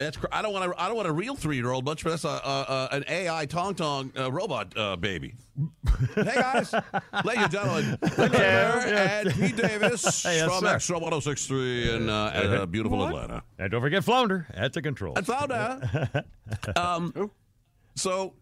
That's cr- I don't want to. I don't want a real three year old much, but that's a, a, a, an AI tong tong uh, robot uh, baby. hey guys, ladies and gentlemen, Linda Blair and Pete Davis Hey, yes, from sir. Extra 1063 in uh, at, uh, beautiful Atlanta. And don't forget Flounder at the control. I Flounder. um, so,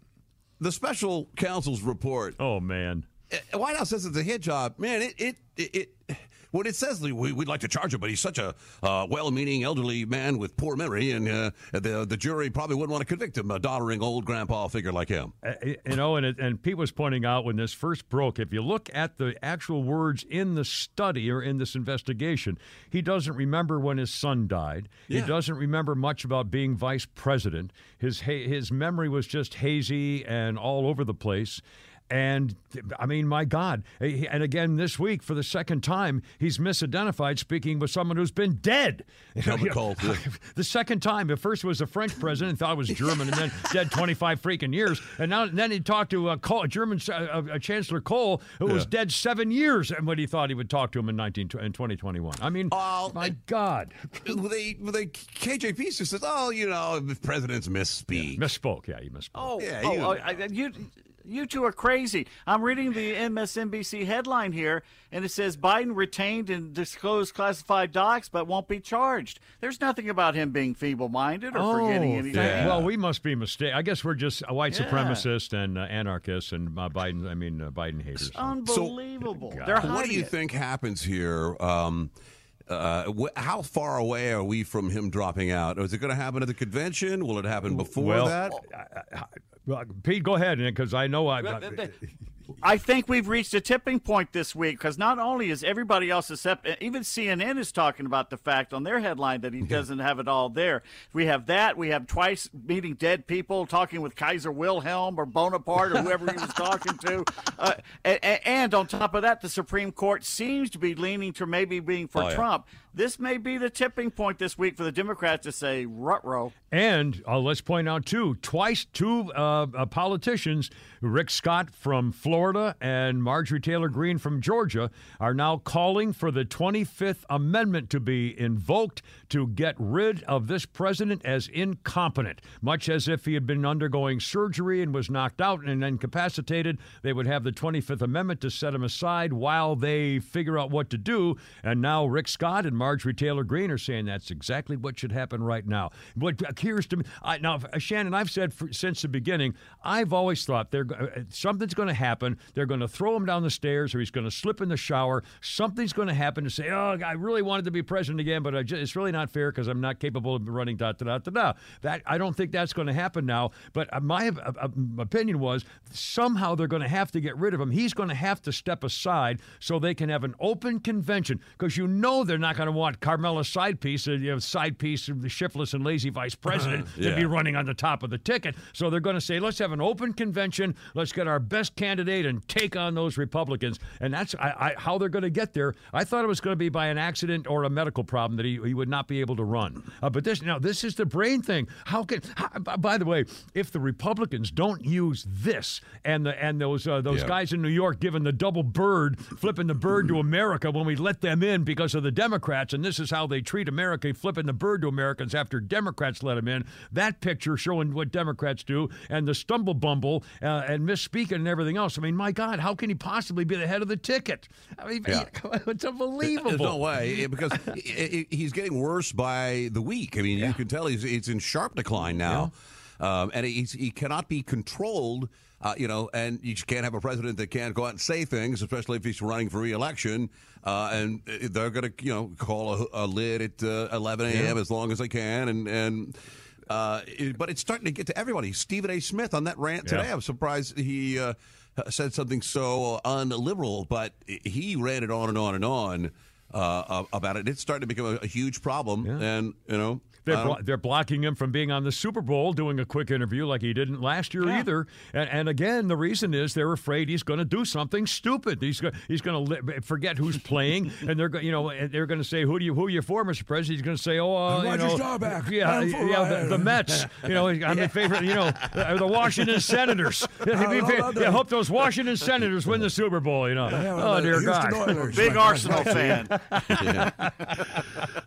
the special counsel's report. Oh man. Uh, White House says it's a hit job. Man, it it it. it when it says we, we'd like to charge him, but he's such a uh, well-meaning elderly man with poor memory, and uh, the the jury probably wouldn't want to convict him, a doddering old grandpa figure like him. Uh, you know, and it, and Pete was pointing out when this first broke, if you look at the actual words in the study or in this investigation, he doesn't remember when his son died. Yeah. He doesn't remember much about being vice president. His his memory was just hazy and all over the place. And I mean, my God. And again, this week, for the second time, he's misidentified speaking with someone who's been dead. Helmut Kohl, yeah. The second time, at first it was a French president, thought it was German, and then dead 25 freaking years. And now and then he talked to a Kohl, German uh, uh, Chancellor Kohl, who was dead seven years, and what he thought he would talk to him in 19, in 2021. I mean, Oh, my I- God. They, the KJP says, "Oh, you know, the presidents misspeak." Misspoke. Yeah, he misspoke. Oh, Yeah, oh, you- oh, I, you, you two are crazy. I'm reading the MSNBC headline here, and it says Biden retained and disclosed classified docs, but won't be charged. There's nothing about him being feeble-minded or forgetting anything. thank- Oh, Well, we must be mistaken. I guess we're just white Yeah. supremacist and uh, anarchists and uh, Biden. I mean, uh, Biden haters. Unbelievable. They're what do you it. think happens here? Um, uh, wh- how far away are we from him dropping out? Is it going to happen at the convention? Will it happen before well, that? Well, Pete, go ahead, because I know I. I think we've reached a tipping point this week because not only is everybody else except even CNN is talking about the fact on their headline that he doesn't have it all there. We have that. We have twice meeting dead people, talking with Kaiser Wilhelm or Bonaparte or whoever he was talking to, uh, and, and on top of that, the Supreme Court seems to be leaning to maybe being for Oh, yeah. This may be the tipping point this week for the Democrats to say rut-row. And uh, let's point out, too, twice two uh, uh, politicians, Rick Scott from Florida and Marjorie Taylor Greene from Georgia, are now calling for the 25th Amendment to be invoked to get rid of this president as incompetent. Much as if he had been undergoing surgery and was knocked out and incapacitated, they would have the 25th Amendment to set him aside while they figure out what to do. And now Rick Scott and Marjorie Taylor Greene are saying that's exactly what should happen right now. What appears to me, I, now Shannon, I've said for, since the beginning, I've always thought they're, uh, something's going to happen. They're going to throw him down the stairs, or he's going to slip in the shower. Something's going to happen to say, "Oh, I really wanted to be president again, but just, it's really not fair because I'm not capable of running." Da da da da da. That I don't think that's going to happen now. But uh, my uh, uh, opinion was somehow they're going to have to get rid of him. He's going to have to step aside so they can have an open convention because you know they're not going to want Kamala's side piece, uh, you know, side piece of the shiftless and lazy vice president to Yeah. be running on the top of the ticket. So they're going to say, let's have an open convention. Let's get our best candidate and take on those Republicans. And that's I, I, how they're going to get there. I thought it was going to be by an accident or a medical problem that he, he would not be able to run. Uh, but this now this is the brain thing. How can? How, by the way, if the Republicans don't use this and the and those uh, those guys in New York giving the double bird, flipping the bird to America when we let them in because of the Democrats, and this is how they treat America, flipping the bird to Americans after Democrats let them in. That picture showing what Democrats do and the stumble bumble uh, and misspeaking and everything else. I mean, my God, how can he possibly be the head of the ticket? I mean, Yeah. it's unbelievable. There's no way because he- he- he's getting worse by the week. I mean, you can tell he's he's in sharp decline now, um, and he's, he cannot be controlled. Uh, you know, and you just can't have a president that can't go out and say things, especially if he's running for reelection. Uh, and they're going to, you know, call a, a lid at uh, 11 a.m. as long as they can, and and. Uh, it- but it's starting to get to everybody. Stephen A. Smith on that rant Yeah. today. I'm surprised he uh, said something so unliberal, but he ran it on and on and on uh, about it. It's starting to become a, a huge problem, and you know. They're, blo- they're blocking him from being on the Super Bowl doing a quick interview like he didn't last year Yeah. either. And, and again, the reason is they're afraid he's going to do something stupid. He's go- he's going to li- forget who's playing, and they're go- you know they're going to say who do you who are you for, Mr. President? He's going to say, oh, uh, you Roger know, Staubach. yeah, I'm yeah, the, the Mets. You know, I'm the favorite. You know, the, the Washington Senators. I yeah, hope those Washington Senators win the Super Bowl. You know, Yeah, oh dear Houston God. Oilers. Big Arsenal fan.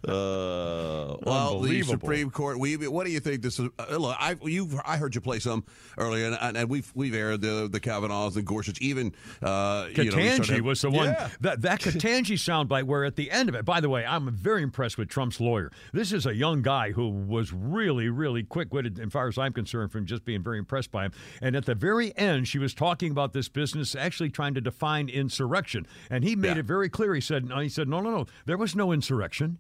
Uh, well, the Unbelievable. Supreme Court. We, what do you think? This is. Uh, look, I you I heard you play some earlier, and, and, we've we've aired the the Kavanaughs and Gorsuch. Even uh, you know, Ketanji started- was the one Yeah. that that Ketanji soundbite where at the end of it. By the way, I'm very impressed with Trump's lawyer. This is a young guy who was really, really quick-witted, as far as I'm concerned, from just being very impressed by him. And at the very end, she was talking about this business, actually trying to define insurrection, and he made Yeah. it very clear. He said, "He said, no, no, no, there was no insurrection."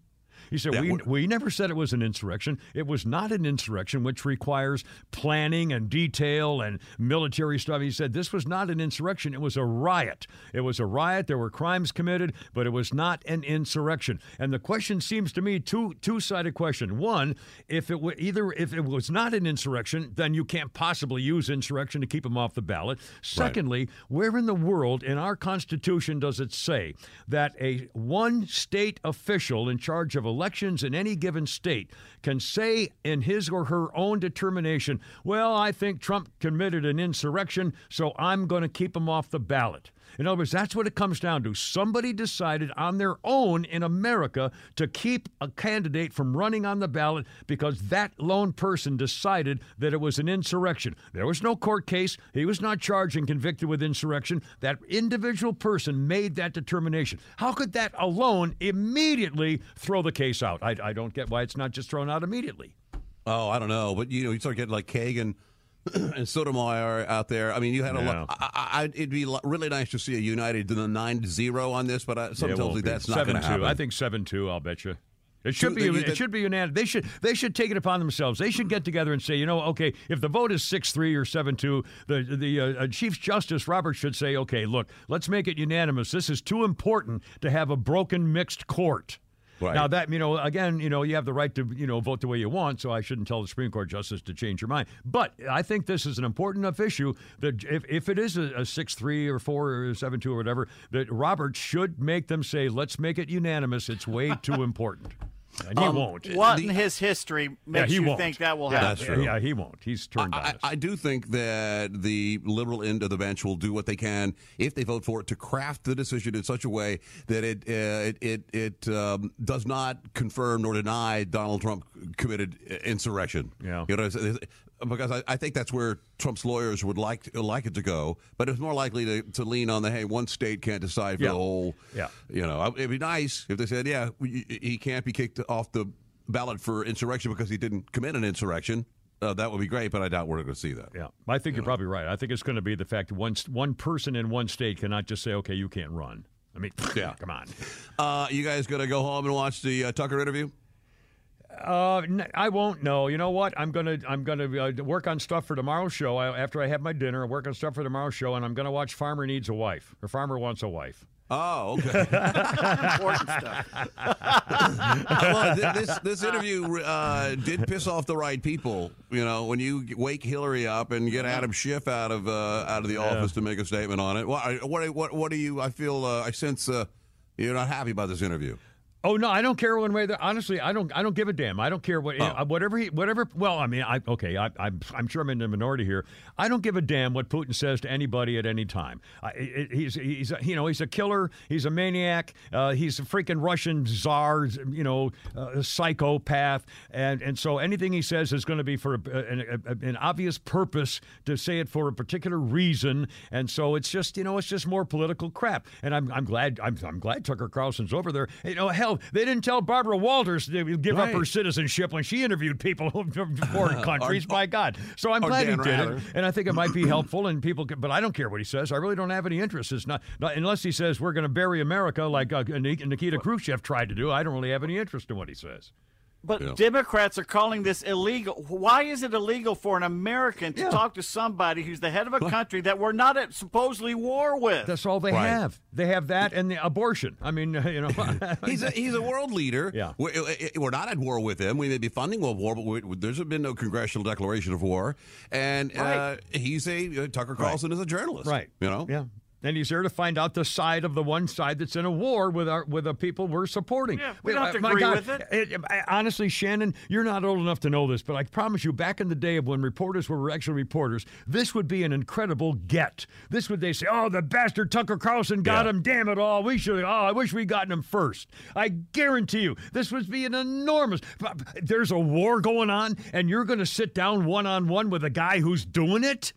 He said, we, we never said it was an insurrection. It was not an insurrection, which requires planning and detail and military stuff. He said, this was not an insurrection. It was a riot. It was a riot. There were crimes committed, but it was not an insurrection. And the question seems to me two two sided question. One, if it were either if it was not an insurrection, then you can't possibly use insurrection to keep him off the ballot. Secondly, where in the world in our Constitution does it say that a one state official in charge of elections in any given state can say in his or her own determination, well, I think Trump committed an insurrection, so I'm going to keep him off the ballot? In other words, that's what it comes down to. Somebody decided on their own in America to keep a candidate from running on the ballot because that lone person decided that it was an insurrection. There was no court case. He was not charged and convicted with insurrection. That individual person made that determination. How could that alone immediately throw the case out? I, I don't get why it's not just thrown out immediately. Oh, I don't know, but you know, you start getting like Kagan and Sotomayor out there. I mean, you had a Yeah. lot. I, I, it'd be really nice to see a united to the nine zero on this, but I, something tells me that's not going to happen. I think seven two. I'll bet you. It should be. It should be unanimous. They should. They should take it upon themselves. They should get together and say, you know, okay, if the vote is six three or seven two, the the uh, uh, Chief Justice Roberts should say, okay, look, let's make it unanimous. This is too important to have a broken mixed court. Right. Now that you know, again, you know, you have the right to you know vote the way you want. So I shouldn't tell the Supreme Court justice to change your mind. But I think this is an important enough issue that if, if it is a, a six three or four or seven two or whatever, that Roberts should make them say, let's make it unanimous. It's way too important, and he won't. What The- in his history makes he you won't. think that will yeah, happen? That's true. Yeah, he won't. He's turned on I, us. I do think that the liberal end of the bench will do what they can if they vote for it to craft the decision in such a way that it uh, it it, it um, does not confirm nor deny Donald Trump committed insurrection. Yeah. you know, it's- it's- because I, I think that's where Trump's lawyers would like like it to go, but it's more likely to, to lean on the hey, one state can't decide for Yeah. the whole. Yeah. you know, it'd be nice if they said, yeah, he can't be kicked off the ballot for insurrection because he didn't commit an insurrection. Uh, that would be great, but I doubt we're going to see that. yeah, I think you're probably right. I think it's going to be the fact that one one person in one state cannot just say, okay, you can't run. I mean, Yeah. come on. Uh, you guys going to go home and watch the uh, Tucker interview? Uh, n- I won't. know. you know what? I'm gonna I'm gonna uh, work on stuff for tomorrow's show. I, after I have my dinner, I work on stuff for tomorrow's show, and I'm gonna watch Farmer Needs a Wife or Farmer Wants a Wife. Oh, okay. Important stuff. well, th- this this interview uh, did piss off the right people. You know, when you wake Hillary up and get Adam Schiff out of uh, out of the office to make a statement on it. What what what, what do you? I feel uh, I sense uh, you're not happy about this interview. Oh no, I don't care one way. or the- Honestly, I don't. I don't give a damn. I don't care what uh, whatever he whatever. Well, I mean, I okay. I, I'm I'm sure I'm in the minority here. I don't give a damn what Putin says to anybody at any time. I, he's he's a, you know he's a killer. He's a maniac. Uh, he's a freaking Russian czar. You know, uh, a psychopath. And and so anything he says is going to be for a, an, a, an obvious purpose to say it for a particular reason. And so it's just you know it's just more political crap. And I'm I'm glad I'm I'm glad Tucker Carlson's over there. You know, hell, they didn't tell Barbara Walters to give up her citizenship when she interviewed people from foreign countries. My God! So I'm or glad he did Rather. it, and I think it might be helpful. And people, can, but I don't care what he says. I really don't have any interest. It's not, not unless he says we're going to bury America like uh, Nikita Khrushchev tried to do. I don't really have any interest in what he says. But you know. Democrats are calling this illegal. Why is it illegal for an American to Yeah. talk to somebody who's the head of a country that we're not at supposedly war with? That's all they Right. have. They have that and the abortion. I mean, you know. He's a he's a world leader. Yeah. we're, we're not at war with him. We may be funding a war, but we, there's been no congressional declaration of war. And uh, he's a uh, Tucker Carlson is a journalist. Right. You know. Yeah. And he's there to find out the side of the one side that's in a war with our with the people we're supporting. Yeah, we don't have uh, to My agree God, with it. I- honestly, Shannon, you're not old enough to know this, but I promise you, back in the day of when reporters were actually reporters, this would be an incredible get. This would they say, "Oh, the bastard Tucker Carlson got Yeah. him. Damn it all. We should. Oh, I wish we gotten him first. I guarantee you, this would be an enormous. There's a war going on, and you're going to sit down one on one with a guy who's doing it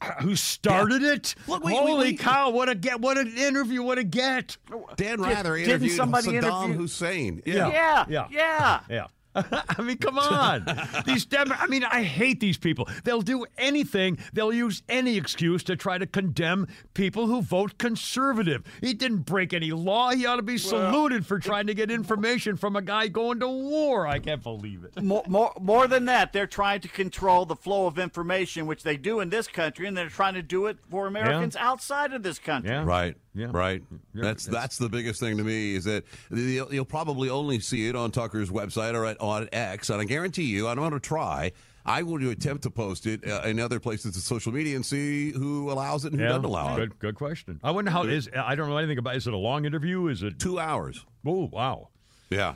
who started it. Look, we- we- Holy we- cow! What a get! What an interview! What a get! Dan Rather didn't interviewed somebody Saddam interview- Hussein. Yeah. yeah, Yeah. yeah. Yeah. I mean, come on. These Dem- I mean, I hate these people. They'll do anything. They'll use any excuse to try to condemn people who vote conservative. He didn't break any law. He ought to be saluted for trying to get information from a guy going to war. I can't believe it. More, more, more than that, they're trying to control the flow of information, which they do in this country, and they're trying to do it for Americans outside of this country. Yeah. Right. Yeah. Right. Yeah, That's that's the biggest thing to me is that you'll, you'll probably only see it on Tucker's website or at, on X, and I guarantee you, I'm going to try. I will attempt to post it uh, in other places of social media and see who allows it and who doesn't allow it. good, good question. I wonder how is. I don't know anything about. Is it a long interview? Is it? Two hours. Oh wow! Yeah.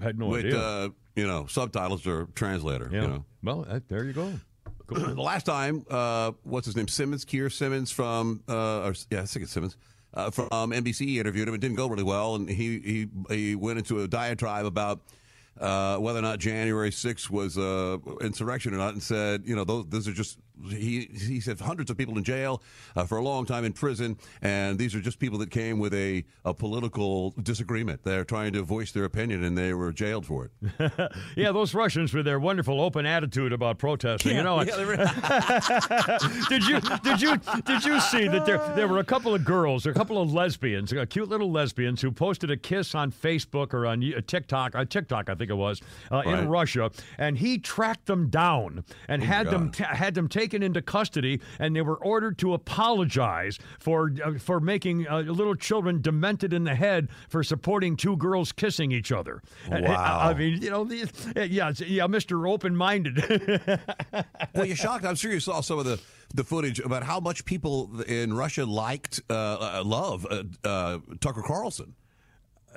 I had no With idea. uh, you know subtitles or translator. yeah. You know. Well, that, there you go. Cool. the last time, uh, what's his name? Simmons, Keir Simmons from, uh, or, yeah, I think it's Simmons. Uh, from NBC interviewed him. It didn't go really well, and he he he went into a diatribe about uh, whether or not January 6th was uh, insurrection or not, and said, you know, those, those are just he he said hundreds of people in jail uh, for a long time in prison, and these are just people that came with a, a political disagreement. They're trying to voice their opinion, and they were jailed for it. Yeah, those Russians with their wonderful open attitude about protesting. you know, did you did you did you see that there there were a couple of girls, a couple of lesbians, uh, cute little lesbians who posted a kiss on Facebook or on TikTok, uh, TikTok I think it was, uh, Right. in Russia, and he tracked them down and had them ta had them taken into custody, and they were ordered to apologize for uh, for making uh, little children demented in the head for supporting two girls kissing each other. I- I, Wow. I mean, you know, yeah, yeah, Mr. Open-minded. well, you're shocked. I'm sure you saw some of the, the footage about how much people in Russia liked, uh, uh, love uh, uh, Tucker Carlson.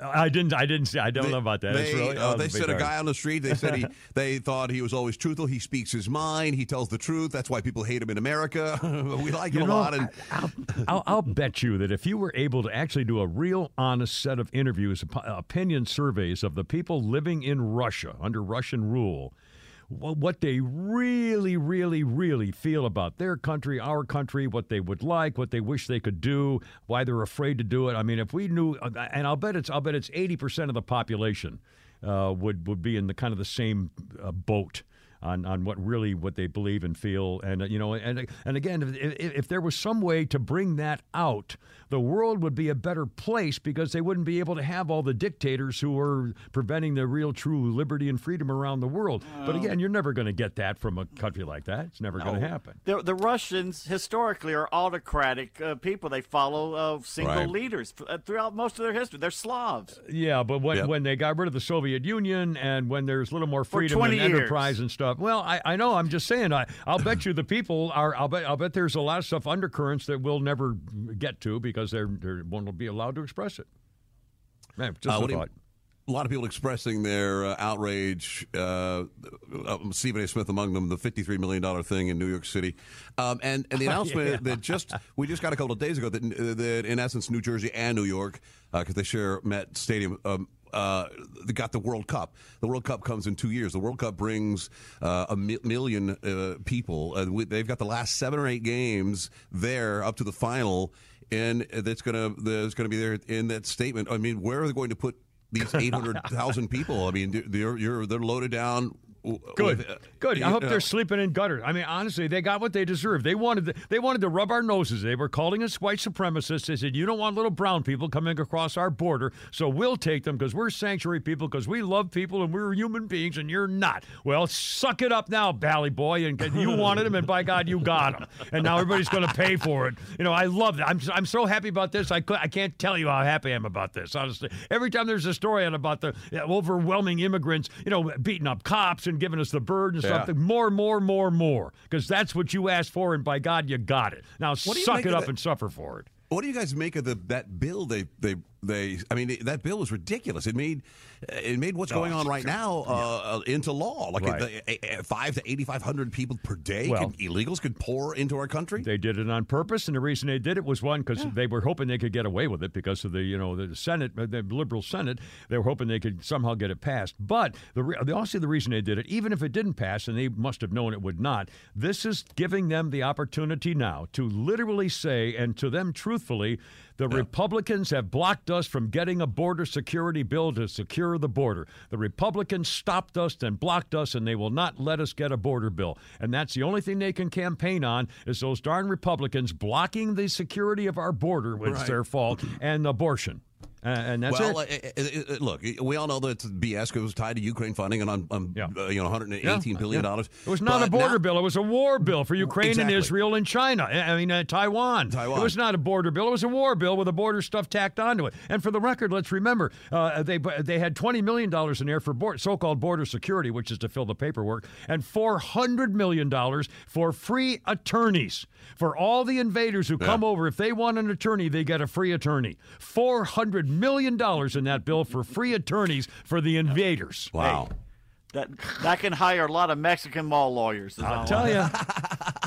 I didn't. I didn't see. I don't know about that. They, really, uh, oh, they said a guy on the street. They said he. they thought he was always truthful. He speaks his mind. He tells the truth. That's why people hate him in America. we like You him know, a lot. And I'll, I'll, I'll bet you that if you were able to actually do a real honest set of interviews, opinion surveys of the people living in Russia under Russian rule, what they really, really, really feel about their country, our country, what they would like, what they wish they could do, why they're afraid to do it. I mean, if we knew, uh, and I'll bet it's, I'll bet it's eighty percent of the population uh, would would be in the kind of the same uh, boat on, on what really what they believe and feel and uh, you know and and again if, if, if there was some way to bring that out the world would be a better place because they wouldn't be able to have all the dictators who are preventing the real true liberty and freedom around the world but again you're never going to get that from a country like that it's never going to happen The, the Russians historically are autocratic uh, people. They follow uh, single Right. leaders uh, throughout most of their history. They're Slavs. Yeah, but when, Yep. when they got rid of the Soviet Union and when there's a little more freedom and years. enterprise and stuff, well, I, I know. I'm just saying. I I'll bet you the people are. I'll bet I'll bet there's a lot of stuff undercurrents that we'll never get to because they're they won't be allowed to express it. Man, just Uh, a you- thought. a lot of people expressing their uh, outrage. Uh, uh, Stephen A. Smith among them, the fifty-three million dollar thing in New York City, um, and and the announcement that just we just got a couple of days ago that, uh, that in essence New Jersey and New York because they share Met Stadium. Um, uh, they got the World Cup. The World Cup comes in two years. The World Cup brings uh, a mi- million uh, people. They've got the last seven or eight games there up to the final, and that's gonna that's gonna be there in that statement. I mean, where are they going to put these 800,000 people. I mean, they're, you're, they're loaded down Good, with, uh, good. I hope know, they're sleeping in gutters. I mean, honestly, they got what they deserved. They wanted, to, they wanted to rub our noses. They were calling us white supremacists. They said, "You don't want little brown people coming across our border, so we'll take them because we're sanctuary people, because we love people and we're human beings, and you're not." Well, suck it up now, Bally boy, and you wanted them, and by God, you got them, and now everybody's going to pay for it. You know, I love that. I'm, I'm so happy about this. I could, I can't tell you how happy I am about this. Honestly, every time there's a story on about the overwhelming immigrants, you know, beating up cops and giving us the bird and Yeah. stuff, more, more, more, more, because that's what you asked for, and by God, you got it. Now suck it up that- and suffer for it. What do you guys make of the that bill? They they they. I mean, that bill was ridiculous. It made it made what's going on right now uh, uh, into law. Like Right. the, uh, five to eighty five hundred people per day. Well- could, illegals could pour into our country. They did it on purpose, and the reason they did it was one because they were hoping they could get away with it because of the you know the Senate, uh, the liberal Senate. They were hoping they could somehow get it passed. But the- also the reason they did it, even if it didn't pass, and they must have known it would not. This is giving them the opportunity now to literally say, and to them truthfully. The Republicans have blocked us from getting a border security bill to secure the border. The Republicans stopped us and blocked us, and they will not let us get a border bill. And that's the only thing they can campaign on is those darn Republicans blocking the security of our border, which is their fault, and abortion. Uh, and that's well, it. uh, uh, uh, look, we all know that BS it was tied to Ukraine funding and on, on Yeah. uh, you know, 118 billion dollars. It was not a border now- bill. It was a war bill for Ukraine Exactly. and Israel and China. I mean, uh, Taiwan. Taiwan. It was not a border bill. It was a war bill with the border stuff tacked onto it. And for the record, let's remember uh, they they had twenty million dollars in there for board, so-called border security, which is to fill the paperwork, and four hundred million dollars for free attorneys for all the invaders who come over. If they want an attorney, they get a free attorney. Four hundred million dollars in that bill for free attorneys for the invaders. Wow. That that can hire a lot of Mexican mall lawyers. is all. Tell you.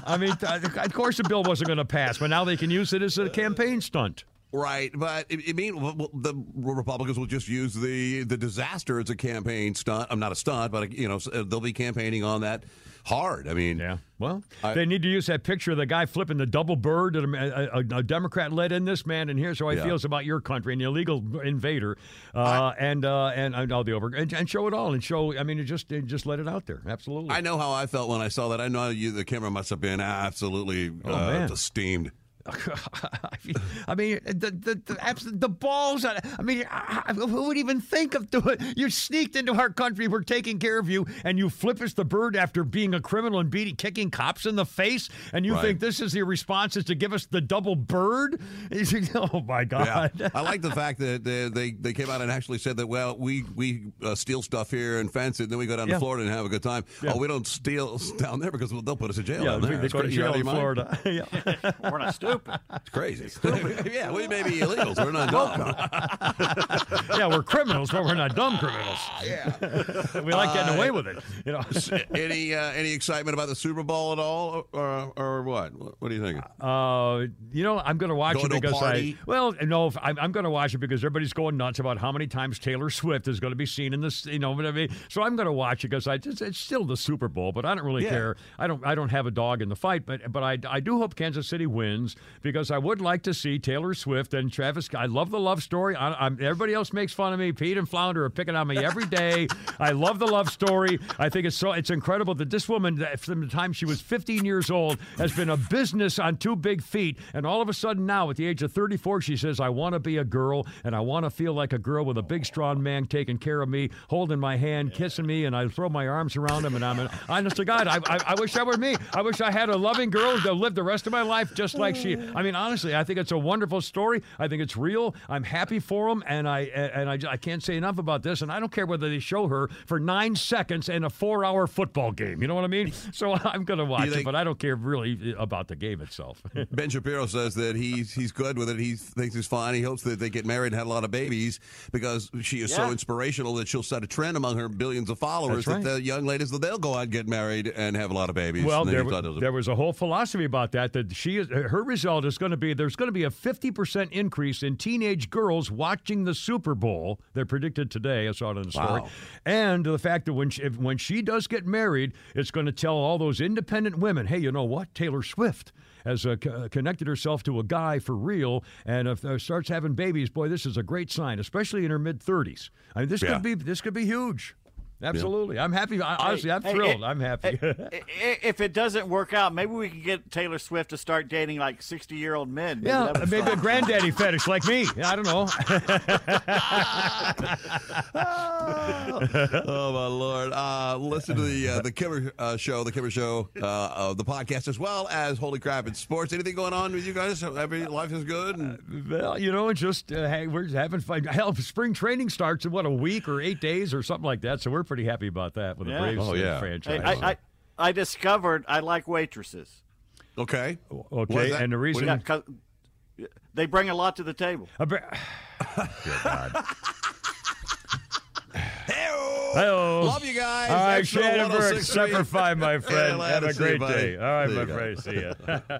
I mean, of course the bill wasn't going to pass, but now they can use it as a campaign stunt. Right, but it, it mean the Republicans will just use the the disaster as a campaign stunt. I'm not a stunt, but you know they'll be campaigning on that hard. I mean, Yeah. Well, I- they need to use that picture of the guy flipping the double bird that a, a, a Democrat led in this man, and here's how he Yeah. feels about your country, an illegal invader, uh, and uh, and all the over and, and show it all and show. I mean, it just it just let it out there. Absolutely. I know how I felt when I saw that. I know you, the camera must have been absolutely uh, Oh, man. just steamed. I mean, the the the, the balls. I I mean, I- I- who would even think of doing? You sneaked into our country. We're taking care of you, and you flip us the bird after being a criminal and beating, kicking cops in the face, and you Right. think this is your response is to give us the double bird? oh my God! Yeah, God! I like the fact that they, they they came out and actually said that. Well, we we uh, steal stuff here and fence it, and then we go down Yeah. to Florida and have a good time. Yeah. Oh, we don't steal down there because they'll put us in jail Yeah, down there. they go to you're jail out in? Florida. Yeah. We're not stupid. It's crazy. yeah, we may be illegals. We're not dumb. yeah, we're criminals, but we're not dumb criminals. yeah. we like getting away with it. You know. any uh, any excitement about the Super Bowl at all, or or what? What, are you thinking? Uh, you know, I'm going to watch Going it because? I well, no, I'm, I'm going to watch it because everybody's going nuts about how many times Taylor Swift is going to be seen in this. You know what I mean? So I'm going to watch it because I just it's still the Super Bowl, but I don't really Yeah. care. I don't I don't have a dog in the fight, but but I, I do hope Kansas City wins because I would like to see Taylor Swift and Travis. I love the love story. I, everybody else makes fun of me. Pete and Flounder are picking on me every day. I love the love story. I think it's so it's incredible that this woman, from the time she was 15 years old, has been a business on two big feet, and all of a sudden now, at the age of 34, she says, "I want to be a girl, and I want to feel like a girl with a big, strong man taking care of me, holding my hand, kissing me, and I throw my arms around him, and I'm an honest to God, I, I, I wish that were me. I wish I had a loving girl to live the rest of my life just like she. I mean, honestly, I think it's a wonderful story. I think it's real. I'm happy for them, and I and I, I can't say enough about this. And I don't care whether they show her for nine seconds in a four-hour football game. You know what I mean? So I'm going to watch it, but I don't care really uh, about the game itself. Ben Shapiro says that he's he's good with it. He thinks it's fine. He hopes that they get married and have a lot of babies because she is so inspirational that she'll set a trend among her billions of followers right. that the young ladies that they'll go out and get married and have a lot of babies. Well, there, he wa- thought it was a- there was a whole philosophy about that. That she is her result is going to be there's going to be a 50 percent increase in teenage girls watching the Super Bowl. They're predicted today. I saw it in the story, Wow. and the fact that when she, if, when she does get married, it's going to tell all those independent women, hey, you know what, Taylor Swift has uh, co- connected herself to a guy for real, and if uh, starts having babies, boy, this is a great sign, especially in her mid 30s. I mean, this Yeah. could be this could be huge. Absolutely. I'm happy. I, honestly, I'm thrilled. hey, I'm happy. I- I- if it doesn't work out, maybe we can get Taylor Swift to start dating like sixty-year-old men. Maybe yeah, that would maybe a granddaddy fetish like me. I don't know. oh my lord! Uh, listen to the uh, the Kimmer uh, show, the Kimmer show, uh, uh, the podcast, as well as Holy Crap and Sports. Anything going on with you guys? Every life is good. And, well, you know, just uh, hey, we're just having fun. Hell, spring training starts in what a week or eight days or something like that. So we're pretty happy about that with Yeah. the Braves Oh, yeah. Hey, franchise. I, I, I discovered I like waitresses. okay. Okay, that? and the reason Yeah, 'cause they bring a lot to the table. A bra- Hey-o. Hello. Love you guys. All right, Extra Shannon Burke, 106.3. Semper Fi, my friend. Yeah, Have a later. You, great day. All right, my friend. See ya.